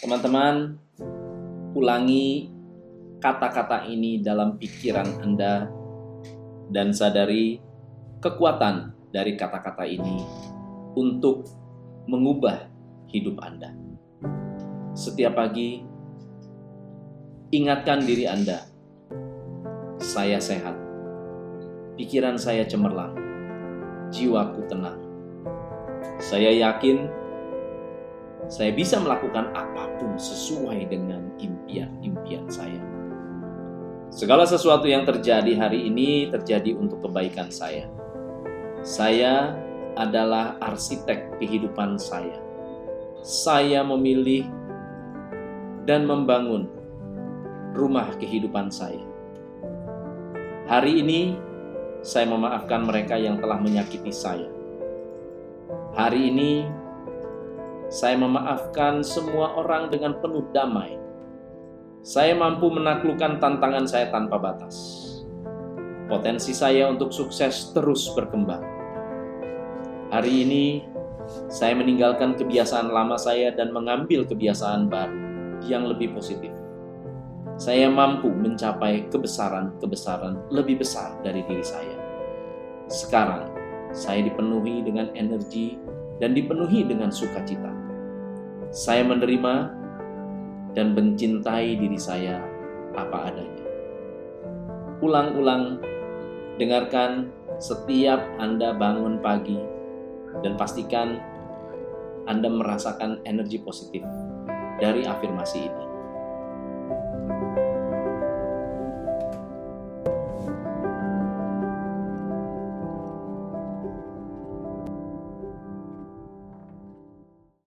Teman-teman, ulangi kata-kata ini dalam pikiran Anda dan sadari kekuatan dari kata-kata ini untuk mengubah hidup Anda. Setiap pagi, ingatkan diri Anda, saya sehat, pikiran saya cemerlang, jiwaku tenang. Saya yakin saya bisa melakukan apa pun sesuai dengan impian-impian saya. Segala sesuatu yang terjadi hari ini terjadi untuk kebaikan saya. Saya adalah arsitek kehidupan saya. Saya memilih dan membangun rumah kehidupan saya. Hari ini saya memaafkan mereka yang telah menyakiti saya. Hari ini saya memaafkan semua orang dengan penuh damai. Saya mampu menaklukkan tantangan saya tanpa batas. Potensi saya untuk sukses terus berkembang. Hari ini, saya meninggalkan kebiasaan lama saya dan mengambil kebiasaan baru yang lebih positif. Saya mampu mencapai kebesaran-kebesaran lebih besar dari diri saya. Sekarang, saya dipenuhi dengan energi dan dipenuhi dengan sukacita. Saya menerima dan mencintai diri saya apa adanya. Ulang-ulang, dengarkan setiap Anda bangun pagi dan pastikan Anda merasakan energi positif dari afirmasi ini.